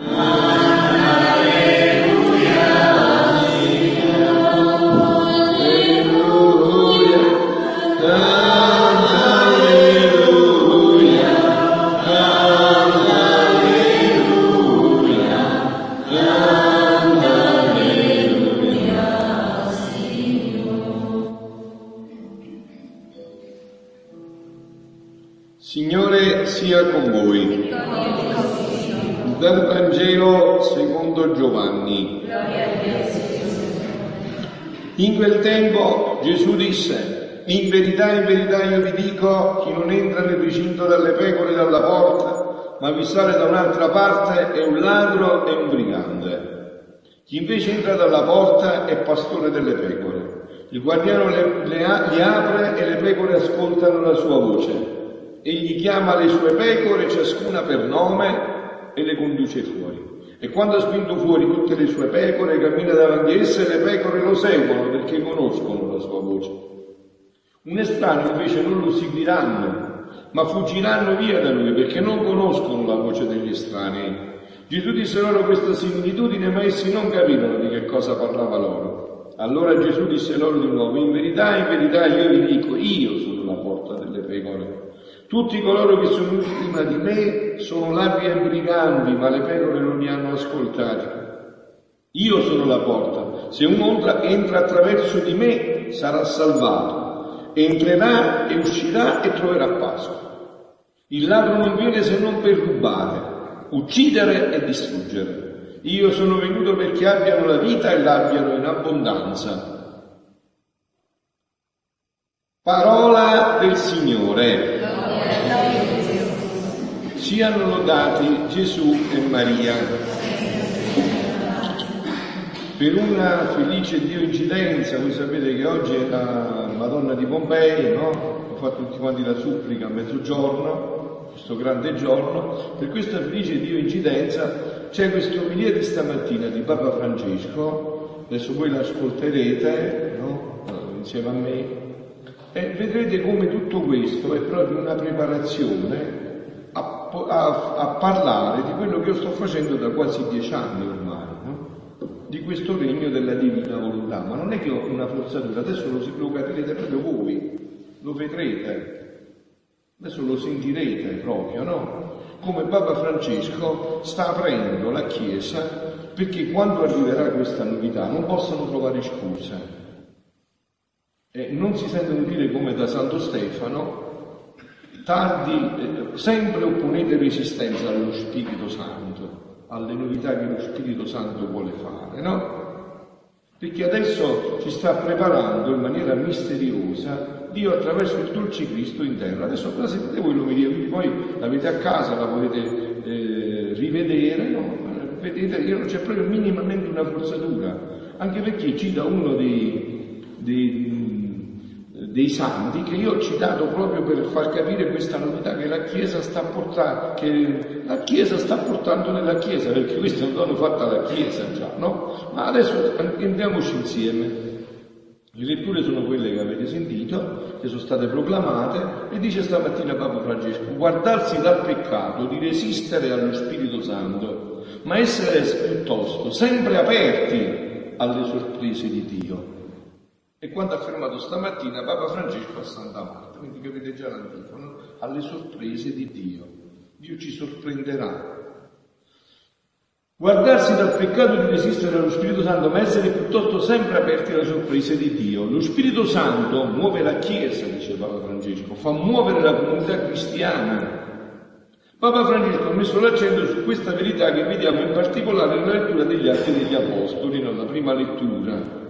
Signore verità, in verità io vi dico, chi non entra nel recinto delle pecore dalla porta, ma vi sale da un'altra parte è un ladro e un brigante. Chi invece entra dalla porta è pastore delle pecore. Il guardiano le, le, le apre e le pecore ascoltano la sua voce egli chiama le sue pecore, ciascuna per nome, e le conduce fuori. E quando ha spinto fuori tutte le sue pecore, cammina davanti a esse, le pecore lo seguono perché conoscono la sua voce. Un estraneo invece non lo seguiranno, ma fuggiranno via da lui perché non conoscono la voce degli estranei. Gesù disse loro questa similitudine, ma essi non capivano di che cosa parlava loro. Allora Gesù disse loro di nuovo, in verità, in verità io vi dico, io sono la porta delle pecore. Tutti coloro che sono venuti prima di me sono lapi e briganti, ma le pecore non mi hanno ascoltato. Io sono la porta. Se uno entra attraverso di me sarà salvato. Entrerà e uscirà e troverà Pasqua. Il ladro non viene se non per rubare, uccidere e distruggere. Io sono venuto perché abbiano la vita e l'abbiano in abbondanza. Parola del Signore. Siano lodati Gesù e Maria. Per una felice Dio incidenza, voi sapete che oggi è la Madonna di Pompei, no? Ho fatto tutti quanti la supplica a mezzogiorno, questo grande giorno, per questa felice Dio incidenza c'è questa omelia di stamattina di Papa Francesco, adesso voi l'ascolterete, no? Insieme a me, e vedrete come tutto questo è proprio una preparazione a, a, a, parlare di quello che io sto facendo da quasi dieci anni? Di questo regno della divina volontà, ma non è che ho una forzatura, adesso lo, lo capirete proprio voi, lo vedrete, adesso lo sentirete proprio, no? Come Papa Francesco sta aprendo la Chiesa perché quando arriverà questa novità non possano trovare scuse. E non si sentono dire come da Santo Stefano, tardi, eh, sempre opponete resistenza allo Spirito Santo, alle novità che lo Spirito Santo vuole fare, no? Perché adesso ci sta preparando in maniera misteriosa Dio attraverso il dolce Cristo in terra. Adesso cosa sentite voi lo vedete, poi l'avete a casa, la potete eh, rivedere, no? Vedete non c'è proprio minimamente una forzatura, anche perché cita uno dei, dei dei santi che io ho citato proprio per far capire questa novità che la Chiesa sta portando, Chiesa sta portando nella Chiesa, perché questo è un dono fatto alla Chiesa già, no? Ma adesso andiamoci insieme. Le letture sono quelle che avete sentito, che sono state proclamate, e dice stamattina Papa Francesco, guardarsi dal peccato, di resistere allo Spirito Santo, ma essere piuttosto sempre aperti alle sorprese di Dio. E quanto affermato stamattina Papa Francesco a Santa Marta, quindi capite già l'antifono, alle sorprese di Dio. Dio ci sorprenderà. Guardarsi dal peccato di resistere allo Spirito Santo, ma essere piuttosto sempre aperti alle sorprese di Dio. Lo Spirito Santo muove la Chiesa, dice Papa Francesco, fa muovere la comunità cristiana. Papa Francesco ha messo l'accento su questa verità che vediamo in particolare nella lettura degli Atti degli Apostoli, nella prima lettura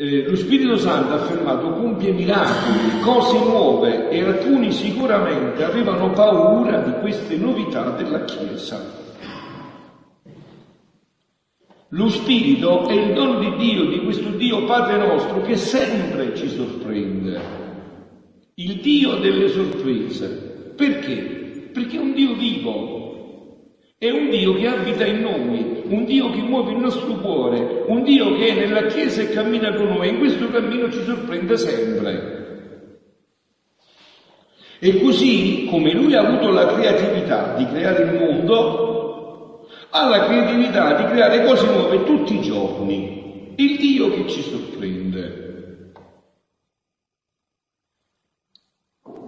eh, lo Spirito Santo ha affermato compie miracoli, cose nuove e alcuni sicuramente avevano paura di queste novità della Chiesa. Lo Spirito è il dono di Dio, di questo Dio Padre nostro che sempre ci sorprende. Il Dio delle sorprese. Perché? Perché è un Dio vivo, è un Dio che abita in noi, un Dio che muove il nostro cuore, un Dio che è nella Chiesa e cammina con noi. In questo cammino ci sorprende sempre. E così come lui ha avuto la creatività di creare il mondo, ha la creatività di creare cose nuove tutti i giorni. Il Dio che ci sorprende.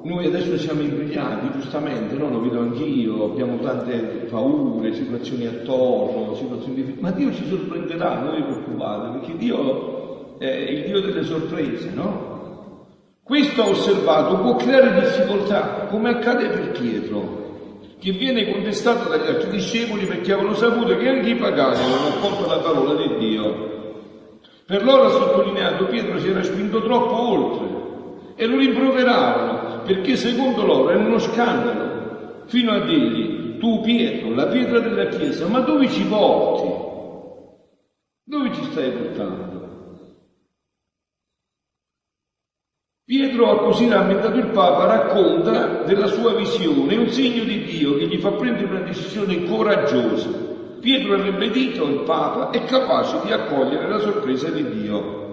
Noi adesso siamo impegnati, giustamente, no? lo vedo anch'io, abbiamo tante paure, situazioni attorno, situazioni difficili, ma Dio ci sorprenderà, non vi preoccupate, perché Dio è il Dio delle sorprese, no? Questo ho osservato può creare difficoltà, come accade per Pietro, che viene contestato dagli altri discepoli perché avevano saputo che anche i pagani avevano accolto la parola di Dio. Per loro ha sottolineato Pietro si era spinto troppo oltre e lo rimproveravano perché secondo loro era uno scandalo, fino a dirgli tu Pietro, la pietra della chiesa, ma dove ci porti? Dove ci stai portando? Pietro ha così rammentato il Papa, racconta della sua visione, un segno di Dio che gli fa prendere una decisione coraggiosa. Pietro ha ribadito il Papa è capace di accogliere la sorpresa di Dio.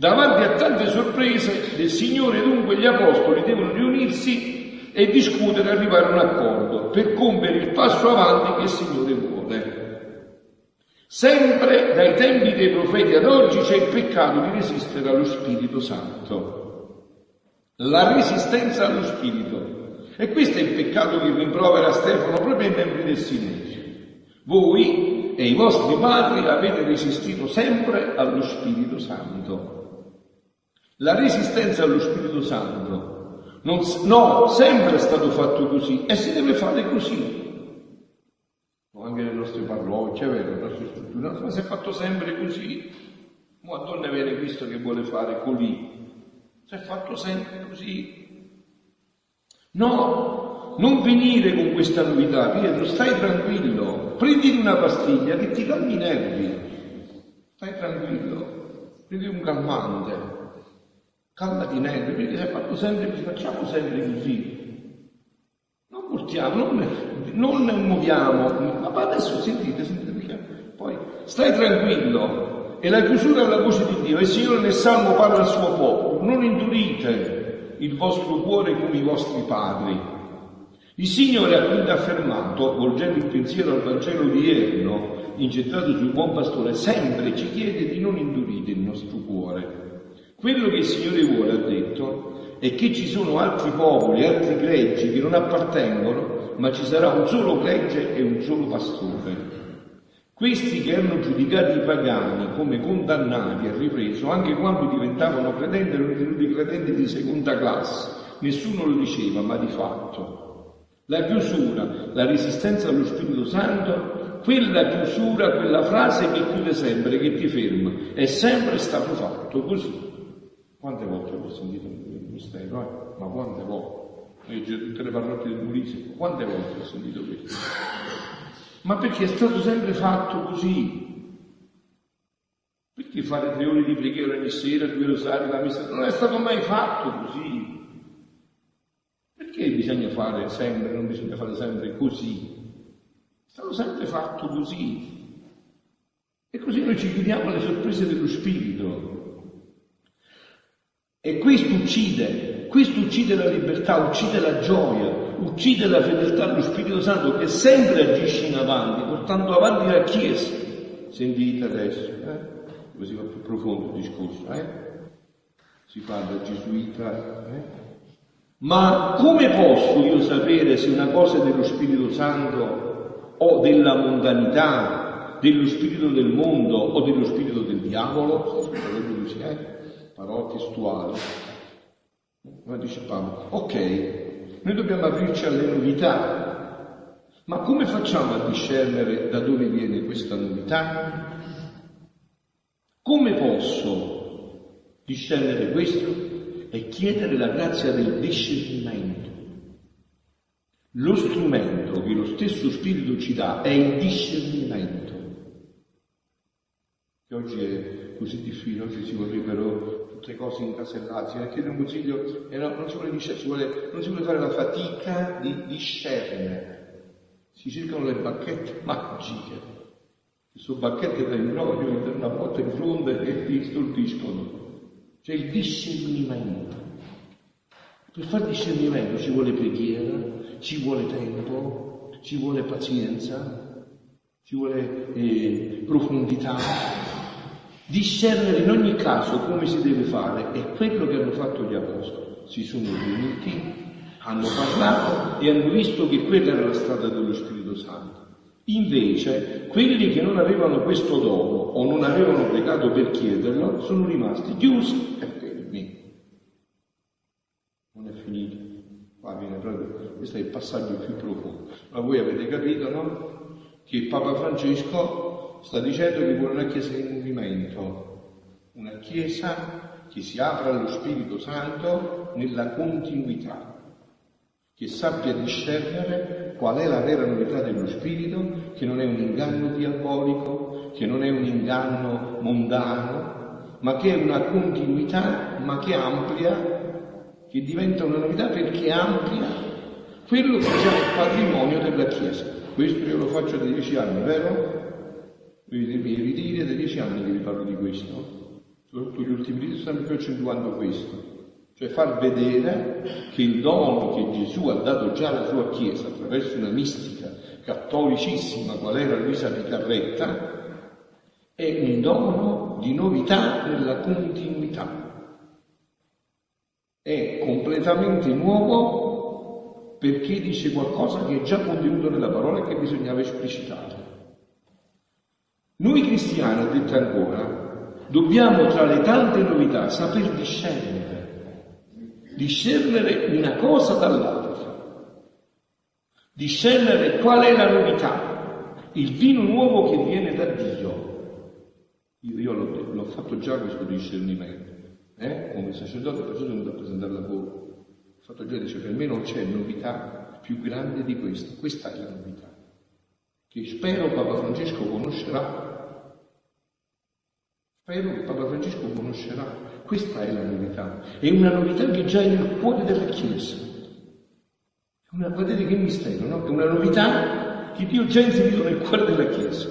Davanti a tante sorprese del Signore dunque gli Apostoli devono riunirsi e discutere e arrivare a un accordo per compiere il passo avanti che il Signore vuole. Sempre dai tempi dei profeti ad oggi c'è il peccato di resistere allo Spirito Santo la resistenza allo spirito. E questo è il peccato che rimprovera Stefano proprio ai membri del silenzio. Voi e i vostri padri avete resistito sempre allo Spirito Santo. La resistenza allo Spirito Santo non, no, sempre è stato fatto così e si deve fare così. Anche nelle nostre parrocchie, vero, nelle nostre strutture, ma si è fatto sempre così. Ma Madonna avere visto che vuole fare così. Si è fatto sempre così. No, non venire con questa novità, Pietro, stai tranquillo, prendi una pastiglia che ti calmi i nervi, stai tranquillo, prendi un calmante, calmati i nervi, perché si è fatto sempre così, facciamo sempre così. Non portiamo, non, non muoviamo, ma adesso sentite, sentite, poi stai tranquillo, e la chiusura alla voce di Dio. Il Signore nel Salmo parla al suo popolo, non indurite il vostro cuore come i vostri padri. Il Signore ha quindi affermato, volgendo il pensiero al Vangelo odierno, ingettato sul buon pastore, sempre ci chiede di non indurire il nostro cuore. Quello che il Signore vuole, ha detto, è che ci sono altri popoli, altri greggi che non appartengono, ma ci sarà un solo gregge e un solo pastore. Questi che erano giudicati i pagani come condannati e ripreso, anche quando diventavano credenti, erano ritenuti credenti di seconda classe. Nessuno lo diceva, ma di fatto. La chiusura, la resistenza allo Spirito Santo, quella chiusura, quella frase che chiude sempre, che ti ferma, è sempre stato fatto così. Quante volte ho sentito il mistero, eh? Ma quante volte? Io tutte le parrocchie del Molise, quante volte ho sentito questo? ma perché è stato sempre fatto così. Perché fare tre ore di preghiera ogni sera, due rosari, la messa? Non è stato mai fatto così. Perché bisogna fare sempre, non bisogna fare sempre così? È stato sempre fatto così. E così noi ci chiudiamo alle sorprese dello Spirito. E questo uccide, questo uccide la libertà, uccide la gioia, uccide la fedeltà allo Spirito Santo che sempre agisce in avanti, portando avanti la Chiesa. Sentite adesso, eh? così va più profondo il discorso, eh? si parla gesuita. Eh? Ma come posso io sapere se una cosa è dello Spirito Santo o della mondanità, dello spirito del mondo o dello spirito del diavolo? Eh? Parole testuali. Ma dice Paolo, ok, noi dobbiamo aprirci alle novità. Ma come facciamo a discernere da dove viene questa novità? Come posso discernere questo? E chiedere la grazia del discernimento. Lo strumento che lo stesso Spirito ci dà è il discernimento. Che oggi è così difficile, oggi si vorrebbero tutte cose incasellate, a chiedere un consiglio e non, non, si vuole, si vuole, non si vuole fare la fatica di discernere. Si cercano le bacchette magiche. Sono bacchette da imbroglio per una botta in fronte e ti stordiscono. C'è il discernimento. Per fare discernimento ci vuole preghiera, ci vuole tempo, ci vuole pazienza, ci vuole eh, profondità. Discernere in ogni caso come si deve fare è quello che hanno fatto gli apostoli. Si sono riuniti, hanno parlato e hanno visto che quella era la strada dello Spirito Santo. Invece, quelli che non avevano questo dono o non avevano pregato per chiederlo, sono rimasti chiusi e fermi. Non è finito. Qua viene proprio, questo è il passaggio più profondo. Ma voi avete capito, no? Che Papa Francesco sta dicendo che vuole una chiesa in movimento, una chiesa che si apra allo Spirito Santo nella continuità che sappia discernere qual è la vera novità dello spirito, che non è un inganno diabolico, che non è un inganno mondano, ma che è una continuità, ma che amplia, che diventa una novità perché amplia quello che è il patrimonio della Chiesa. Questo io lo faccio da dieci anni, vero? I ritiri da dieci anni che vi parlo di questo. Soprattutto gli ultimi ritiri stanno più accentuando questo cioè far vedere che il dono che Gesù ha dato già alla sua Chiesa attraverso una mistica cattolicissima qual era Luisa Picarretta è un dono di novità nella continuità. È completamente nuovo perché dice qualcosa che è già contenuto nella parola e che bisognava esplicitare. Noi cristiani, ha detto ancora, dobbiamo tra le tante novità saper discernere discernere una cosa dall'altra, discernere qual è la novità, il vino nuovo che viene da Dio. Io, io l'ho, l'ho, fatto già questo discernimento, eh? come sacerdote, perciò sono venuto a presentare la voi. Ho fatto già, dice, per me non c'è novità più grande di questa, questa è la novità, che spero Papa Francesco conoscerà. Spero che Papa Francesco conoscerà questa è la novità. È una novità che già è nel cuore della Chiesa. Una, guardate che mistero, no? È una novità che Dio già ha inserito nel cuore della Chiesa.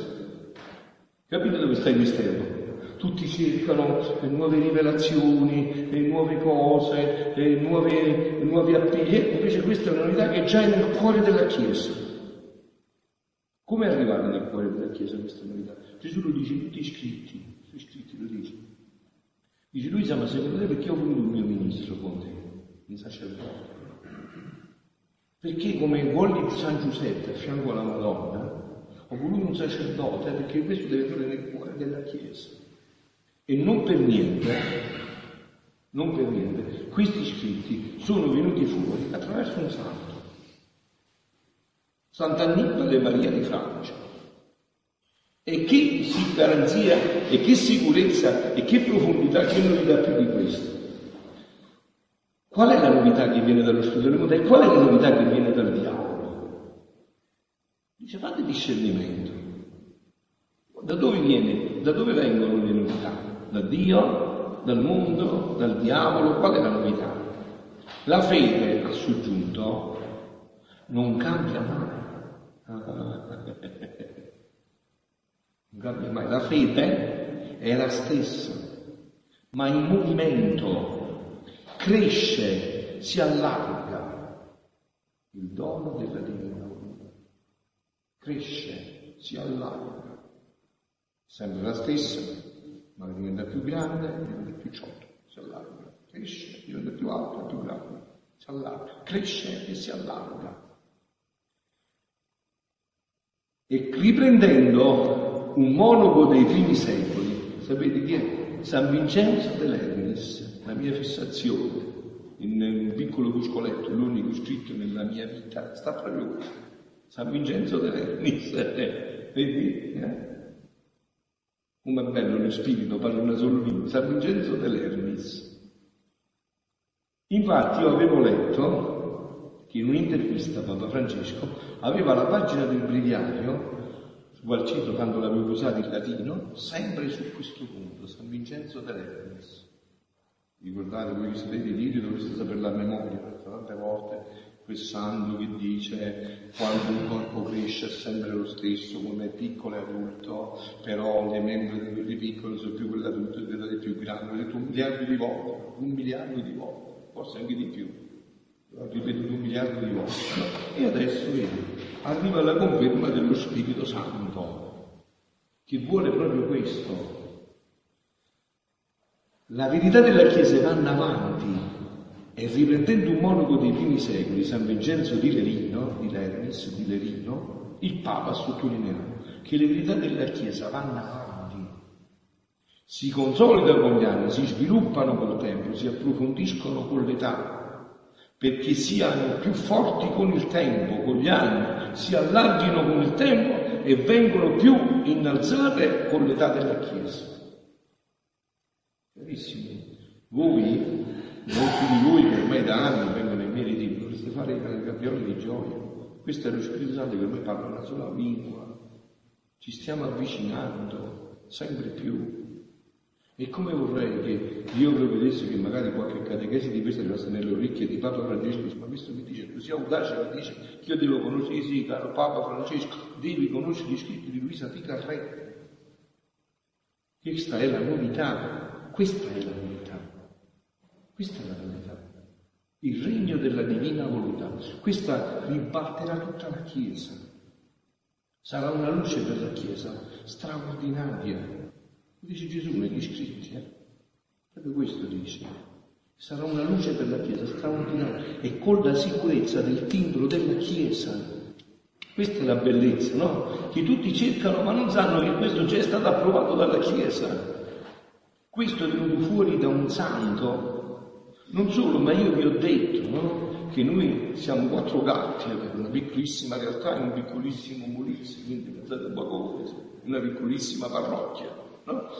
Capite dove sta il mistero? Tutti cercano nuove rivelazioni, nuove cose, nuove, nuovi appigli. Invece questa è una novità che già è nel cuore della Chiesa. Come è arrivata nel cuore della Chiesa questa novità? Gesù lo dice tutti i scritti, i scritti lo dice. Dice lui, ma secondo te perché ho voluto il mio ministro con te, il sacerdote? Perché come vuole San Giuseppe a fianco alla Madonna, ho voluto un sacerdote perché questo deve essere nel cuore della Chiesa. E non per niente, non per niente, questi scritti sono venuti fuori attraverso un santo. Sant'Annibale Maria di Francia. E che garanzia e che sicurezza e che profondità, che novità più di questo? Qual è la novità che viene dallo studio delle moderne e qual è la novità che viene dal diavolo? Dice fate discernimento. Da dove viene? Da dove vengono le novità? Da Dio? Dal mondo? Dal diavolo? Qual è la novità? La fede, ha soggiunto, non cambia mai. La fede è la stessa, ma in movimento cresce, si allarga il dono della divina. Cresce, si allarga, sempre la stessa, ma diventa più grande, diventa più ciotto, si allarga, cresce, diventa più alto, più grande, si allarga, cresce e si allarga. E riprendendo un monaco dei primi secoli, sapete chi è? San Vincenzo de Lernis, la mia fissazione, in un piccolo cuscoletto, l'unico scritto nella mia vita, sta proprio qui. San Vincenzo de Lernis, eh, vedi? Eh? Come è bello lo spirito, parla sola lingua, San Vincenzo de Lernis. Infatti io avevo letto che in un'intervista Papa Francesco aveva la pagina del breviario Gualcito quando l'avevo usato in latino, sempre su questo punto, San Vincenzo de Lernis. Ricordate voi che sapete libri dovreste sapere la memoria, perché tante volte quel santo che dice quando un corpo cresce è sempre lo stesso, come piccolo e adulto, però le membra di quelli piccoli sono più quelle adulte di quelle più grandi, ho detto un miliardo di volte, un miliardo di volte, forse anche di più. l'ho ripetuto un miliardo di volte, e adesso vedi, arriva la conferma dello Spirito Santo, che vuole proprio questo. La verità della Chiesa vanno avanti e riprendendo un monaco dei primi secoli, San Vincenzo di Lerino, di Lernis, di Lerino, il Papa ha sottolineato che le verità della Chiesa vanno avanti, si consolidano con gli anni, si sviluppano col tempo, si approfondiscono con l'età, perché siano più forti con il tempo, con gli anni, si allarghino con il tempo e vengono più innalzate con l'età della Chiesa. Carissimi, voi, molti di voi che ormai da anni vengono ai miei ritiri, dovreste fare i gabbioli di gioia. Questo è lo Spirito Santo che ormai parla una sola lingua, ci stiamo avvicinando sempre più. E come vorrei che Dio prevedesse che magari qualche catechesi di questa arrivasse nelle orecchie di Papa Francesco, ma questo mi dice così audace, mi dice che io devo conoscere, sì, caro Papa Francesco, devi conoscere gli scritti di Luisa Tica Re. Questa è la novità, questa è la novità, questa è la novità. Il regno della divina volontà, questa ribatterà tutta la Chiesa. Sarà una luce per la Chiesa straordinaria. Dice Gesù negli scritti, eh? proprio questo dice. Sarà una luce per la Chiesa straordinaria e con la sicurezza del timbro della Chiesa. Questa è la bellezza, no? Che tutti cercano ma non sanno che questo già è stato approvato dalla Chiesa. Questo è venuto fuori da un santo. Non solo, ma io vi ho detto, no? che noi siamo quattro gatti per una piccolissima realtà in un piccolissimo Molise, quindi pensate un una piccolissima parrocchia.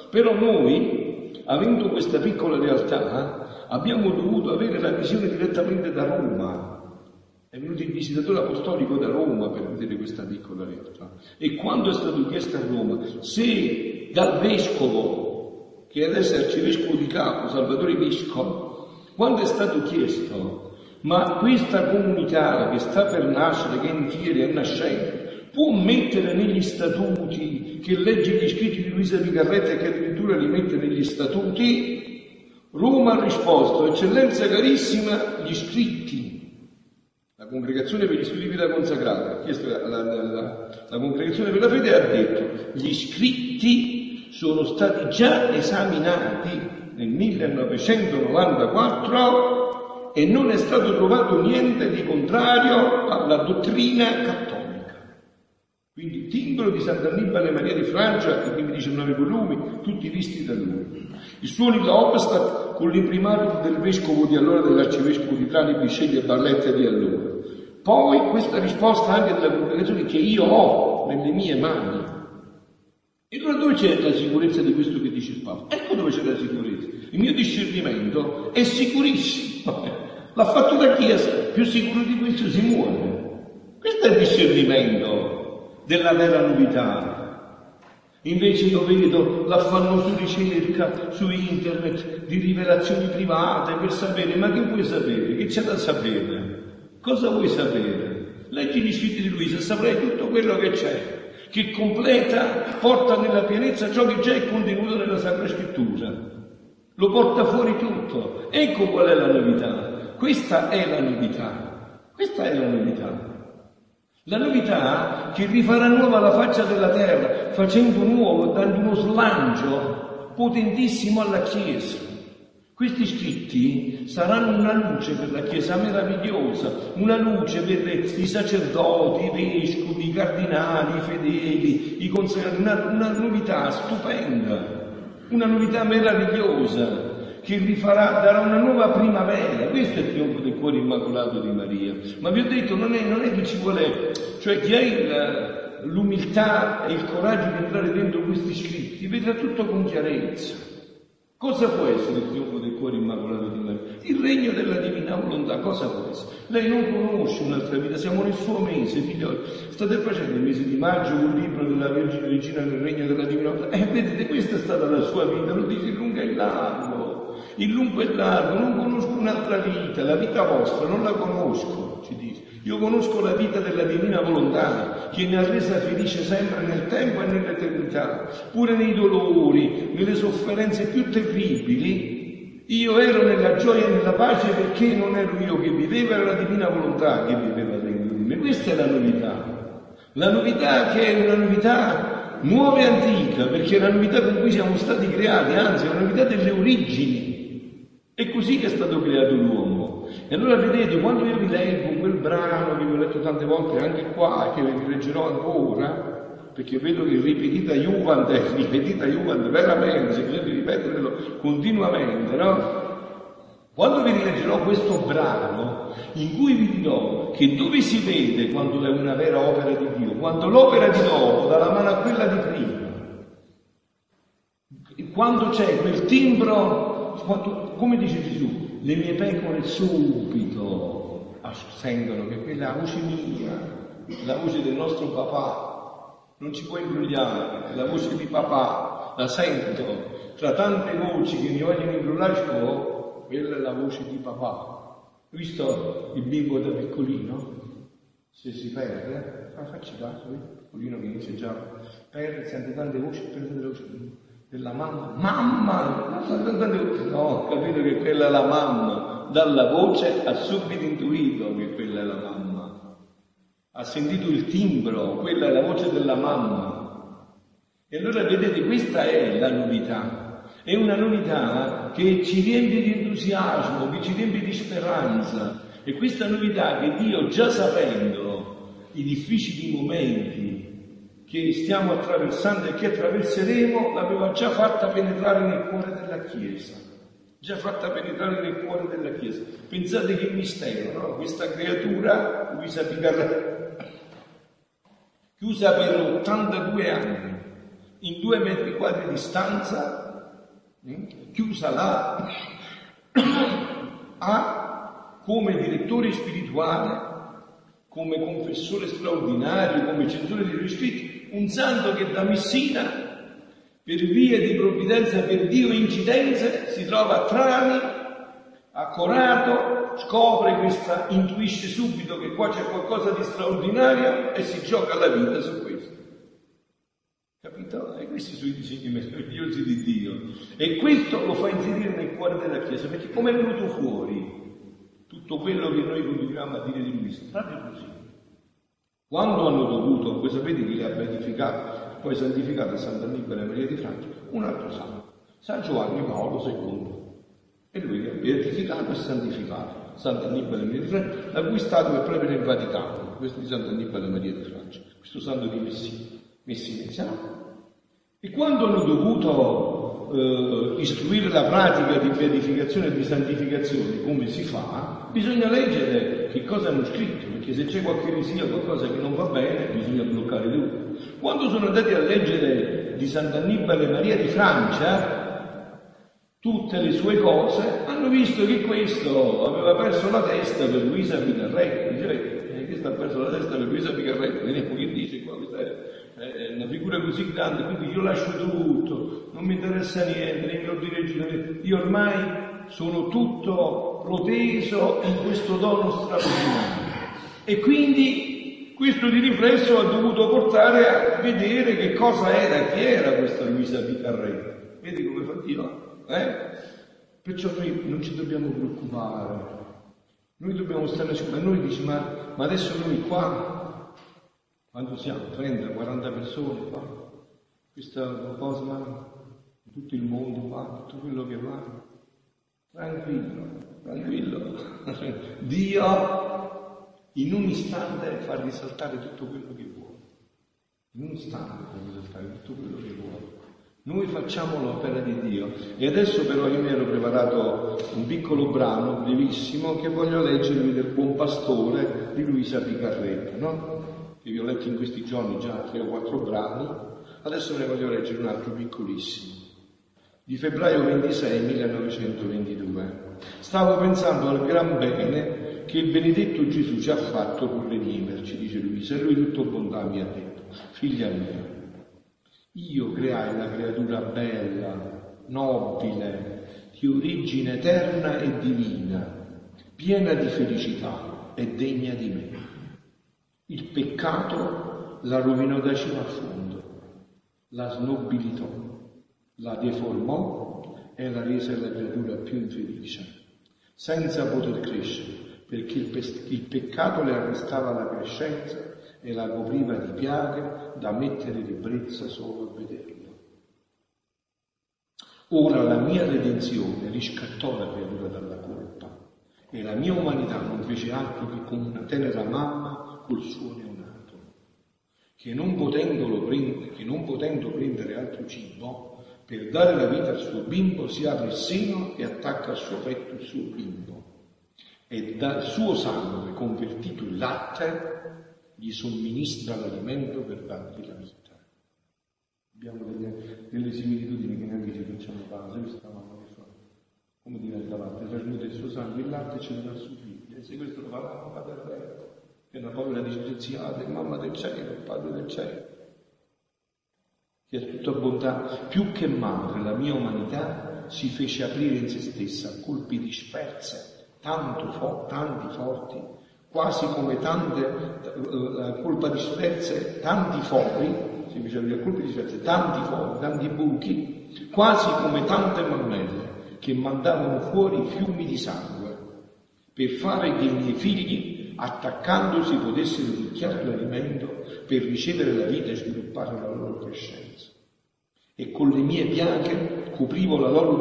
Però noi, avendo questa piccola realtà, abbiamo dovuto avere la visione direttamente da Roma. È venuto il visitatore apostolico da Roma per vedere questa piccola realtà. E quando è stato chiesto a Roma se dal vescovo, che adesso è arcivescovo di capo, Salvatore Visco, quando è stato chiesto ma questa comunità che sta per nascere, che in fiere è nascente, può mettere negli statuti, che legge gli scritti di Luisa Picarretta e che addirittura li mette negli statuti? Roma ha risposto, eccellenza carissima, gli scritti. La congregazione per gli studi di vita consacrata, la, la, la, la congregazione per la fede ha detto, gli scritti sono stati già esaminati nel 1994 e non è stato trovato niente di contrario alla dottrina cattolica. Quindi timbro di Sant'Annibale Maria di Francia, che quindi 19 volumi, tutti visti da lui. Il suo Nilla Obstat con l'imprimato del vescovo di allora, dell'arcivescovo di Trani, Bisceglie e Barletta di allora. Poi questa risposta anche della congregazione che io ho nelle mie mani. E allora dove c'è la sicurezza di questo che dice il Papa? Ecco dove c'è la sicurezza. Il mio discernimento è sicurissimo. L'ha fatto da Chiesa, più sicuro di questo si muore. Questo è il discernimento della vera novità. Invece io vedo l'affannosa ricerca su internet di rivelazioni private per sapere, ma che vuoi sapere? Che c'è da sapere? Cosa vuoi sapere? Leggi gli scritti di Luisa, saprai tutto quello che c'è, che completa, porta nella pienezza ciò che già è contenuto nella Sacra Scrittura. Lo porta fuori tutto. Ecco qual è la novità. Questa è la novità. Questa è la novità. La novità che rifarà nuova la faccia della terra, facendo nuovo, dando uno slancio potentissimo alla Chiesa. Questi scritti saranno una luce per la Chiesa meravigliosa, una luce per i sacerdoti, i vescovi, i cardinali, i fedeli, i consacrati, una, una novità stupenda, una novità meravigliosa che rifarà, darà una nuova primavera. Questo è il trionfo del cuore immacolato di Maria. Ma vi ho detto, non è, non è che ci vuole, cioè chi ha il, l'umiltà e il coraggio di entrare dentro questi scritti, vedrà tutto con chiarezza. Cosa può essere il trionfo del cuore immacolato di Maria? Il regno della divina volontà, cosa può essere? Lei non conosce un'altra vita, siamo nel suo mese, figlioli. State facendo il mese di maggio un libro della Vergine Regina nel regno della divina volontà. E eh, vedete, questa è stata la sua vita, lo dice lunga e largo il lungo e largo, non conosco un'altra vita, la vita vostra non la conosco, ci dice. Io conosco la vita della divina volontà, che mi ha resa felice sempre nel tempo e nell'eternità, pure nei dolori, nelle sofferenze più terribili, Io ero nella gioia e nella pace perché non ero io che vivevo, era la divina volontà che viveva dentro di me. Questa è la novità. La novità che è una novità nuova e antica, perché è la novità con cui siamo stati creati, anzi è una novità delle origini. È così che è stato creato l'uomo. E allora vedete, quando io vi leggo quel brano che vi ho letto tante volte anche qua, che vi leggerò ancora, perché vedo che ripetita Juventus, ripetita Juventus, veramente, bisogna ripeterlo continuamente, no? Quando vi rileggerò questo brano, in cui vi dirò che dove si vede quando è una vera opera di Dio, quando l'opera di dopo dà la mano a quella di prima, quando c'è quel timbro, come dice Gesù, le mie pecore subito sentono che quella è la voce mia, la voce del nostro papà, non ci puoi imbrogliare, la voce di papà, la sento, tra tante voci che mi vogliono imbrogliare, oh, quella è la voce di papà. Visto il bimbo da piccolino? Se si perde, ah, facci caso, il piccolino che inizia già, perde, sente tante voci, prende le voci della mamma, mamma, no, ho capito che quella è la mamma, dalla voce ha subito intuito che quella è la mamma ha sentito il timbro, quella è la voce della mamma. E allora vedete, questa è la novità. È una novità che ci riempie di entusiasmo, che ci riempie di speranza. E questa novità che Dio, già sapendo i difficili momenti che stiamo attraversando e che attraverseremo, l'aveva già fatta penetrare nel cuore della Chiesa. Già fatta penetrare nel cuore della Chiesa. Pensate che mistero, no? Questa creatura, Luisa Picarretta, chiusa per 82 anni, in due metri quadri di stanza, hm, chiusa là, ha come direttore spirituale, come confessore straordinario, come censore degli scritti, un santo che da Messina, per via di provvidenza per Dio incidenze, si trova a Trani, a scopre questa, intuisce subito che qua c'è qualcosa di straordinario e si gioca la vita su questo. Capito? E questi sono i disegni meravigliosi di Dio. E questo lo fa inserire nel cuore della Chiesa, perché come è venuto fuori tutto quello che noi continuiamo a dire di lui? Proprio così. Quando hanno dovuto, voi sapete chi li ha beatificato, poi santificato a Sant'Annibale e Maria di Francia, un altro santo, San Giovanni Paolo II. E lui li ha beatificato e santificato. Sant'Annibale Maria di Francia, la cui statua è proprio nel Vaticano, questo di Sant'Annibale Maria di Francia, questo santo di Messina, Messinesiano. E quando hanno dovuto eh, istruire la pratica di beatificazione e di santificazione, come si fa, bisogna leggere che cosa hanno scritto, perché se c'è qualche eresia, qualcosa che non va bene, bisogna bloccare tutto. Quando sono andati a leggere di Sant'Annibale Maria di Francia, tutte le sue cose, hanno visto che questo aveva perso la testa per Luisa Picarretto. Dice, eh, questo ha perso la testa per Luisa Picarretto, vediamo che dice qua, questa è una figura così grande, quindi io lascio tutto, non mi interessa niente, nei miei ordini io ormai sono tutto proteso in questo dono straordinario. E quindi questo di riflesso ha dovuto portare a vedere che cosa era, chi era questa Luisa Picarretto. Vedi come fa Dio? Eh? Perciò noi non ci dobbiamo preoccupare. Noi dobbiamo stare a noi dici, ma, ma adesso noi qua, quando siamo 30, 40 persone qua, questa cosa, tutto il mondo qua, tutto quello che va, tranquillo, tranquillo. Dio in un istante fa risaltare tutto quello che vuole. In un istante fa risaltare tutto quello che vuole. Noi facciamo l'opera di Dio. E adesso però io mi ero preparato un piccolo brano brevissimo che voglio leggervi del buon pastore di Luisa Picarretta, no? Che vi ho letto in questi giorni già tre o quattro brani, adesso ne voglio leggere un altro piccolissimo. Di febbraio 26 1922. Stavo pensando al gran bene che il benedetto Gesù ci ha fatto per redimerci, dice Luisa, e lui tutto bontà mi ha detto, figlia mia, io creai la creatura bella, nobile, di origine eterna e divina, piena di felicità e degna di me. Il peccato la rovinò da cima a fondo, la snobilitò, la deformò e la rese la creatura più infelice, senza poter crescere, perché il, pe- il peccato le arrestava la crescenza e la copriva di piaghe da mettere ribrezza solo a vederlo. Ora la mia redenzione riscattò la creatura dalla colpa e la mia umanità non fece altro che come una tenera mamma col suo neonato, che non, prendere, che non potendo prendere altro cibo, per dare la vita al suo bimbo si apre il seno e attacca al suo petto il suo bimbo. E dal suo sangue convertito in latte gli somministra l'alimento per dargli la vita. Abbiamo delle, delle similitudini che neanche ci facciamo fa, come diventa latte, trasmette il suo sangue, il latte ce dà suo figlio, e se questo lo fa la mamma del re, che è una povera dispreziata, è mamma del cielo, il padre del cielo, che è tutta bontà, più che madre la mia umanità si fece aprire in se stessa a colpi disperse, tanto fo- tanti forti, quasi come tante, eh, a colpa disperse, tanti fori, si dice a colpi di svezze, tanti fuochi, tanti buchi, quasi come tante mammelle che mandavano fuori fiumi di sangue, per fare che i miei figli, attaccandosi, potessero picchiare l'alimento per ricevere la vita e sviluppare la loro crescenza. E con le mie piaghe coprivo la loro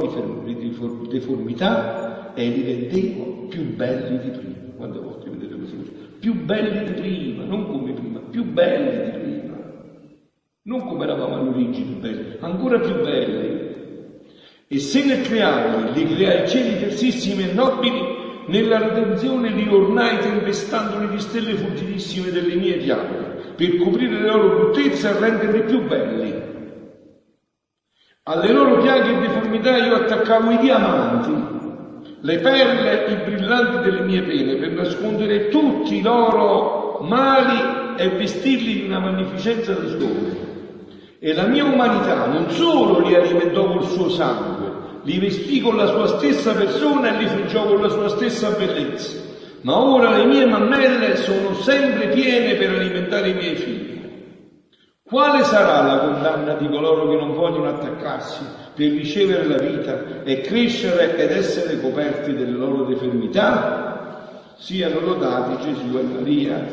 deformità e li rendevo più belli di prima. Quante volte vedete queste cose? Più belli di prima, non come prima, più belli di prima non come eravamo all'origine, belli, ancora più belli. E se nel crearli li creai cieli tersissimi e nobili, nella redenzione li ornai tempestandoli di stelle fuggitissime delle mie piaghe, per coprire le loro bruttezze e renderli più belli. Alle loro piaghe e deformità io attaccavo i diamanti, le perle, i brillanti delle mie pene, per nascondere tutti i loro mali e vestirli di una magnificenza di sole. E la mia umanità non solo li alimentò col suo sangue, li vestì con la sua stessa persona e li friggiò con la sua stessa bellezza, ma ora le mie mammelle sono sempre piene per alimentare i miei figli. Quale sarà la condanna di coloro che non vogliono attaccarsi per ricevere la vita e crescere ed essere coperti delle loro deformità? Siano lodati Gesù e Maria.